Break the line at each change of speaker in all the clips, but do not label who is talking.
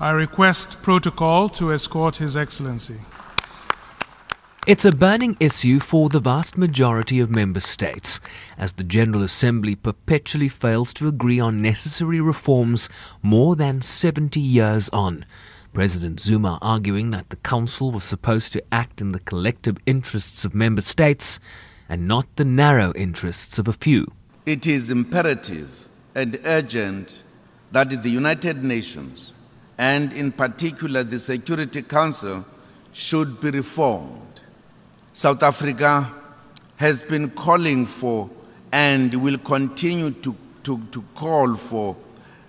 I request protocol to escort His Excellency.
It's a burning issue for the vast majority of member states, as the General Assembly perpetually fails to agree on necessary reforms more than 70 years on. President Zuma arguing that the Council was supposed to act in the collective interests of member states and not the narrow interests of a few.
It is imperative and urgent that the United Nations, and in particular the Security Council, should be reformed. South Africa has been calling for and will continue to, to, to call for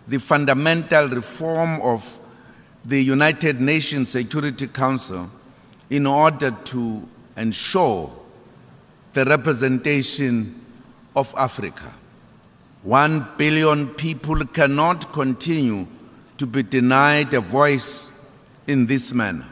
the fundamental reform of the United Nations Security Council in order to ensure the representation of Africa. One billion people cannot continue to be denied a voice in this manner.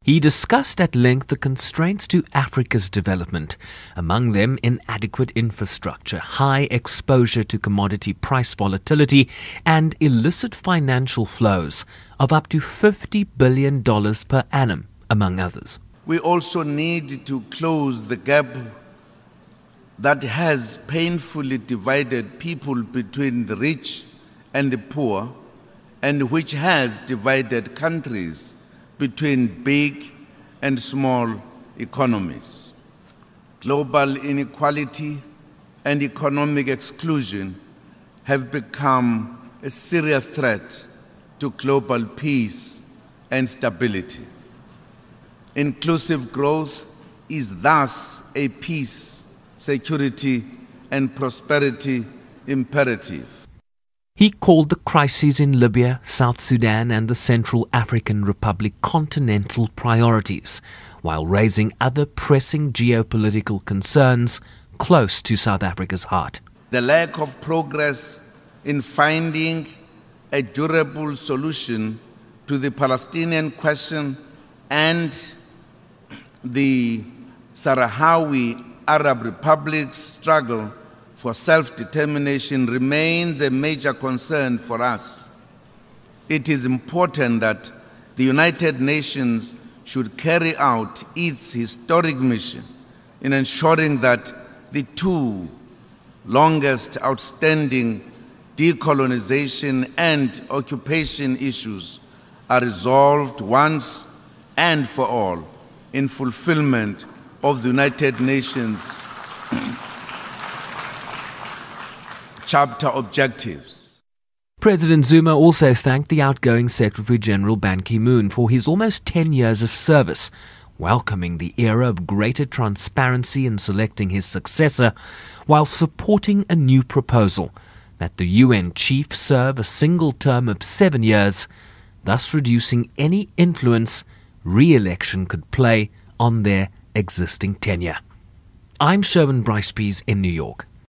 He discussed at length the constraints to Africa's development, among them inadequate infrastructure, high exposure to commodity price volatility, and illicit financial flows of up to $50 billion per annum, among others.
We also need to close the gap that has painfully divided people between the rich and the poor, and which has divided countries between big and small economies. Global inequality and economic exclusion have become a serious threat to global peace and stability. Inclusive growth is thus a peace, security, and prosperity imperative.
He called the crises in Libya, South Sudan, and the Central African Republic continental priorities, while raising other pressing geopolitical concerns close to South Africa's heart.
The lack of progress in finding a durable solution to the Palestinian question and the Sahrawi Arab Republic's struggle for self determination remains a major concern for us. It is important that the United Nations should carry out its historic mission in ensuring that the two longest outstanding decolonization and occupation issues are resolved once and for all in fulfillment of the United Nations Charter objectives.
President Zuma also thanked the outgoing Secretary General Ban Ki moon for his almost 10 years of service, welcoming the era of greater transparency in selecting his successor, while supporting a new proposal that the UN chief serve a single term of seven years, thus reducing any influence re election could play on their existing tenure. I'm Sherwin Bryce Pease in New York.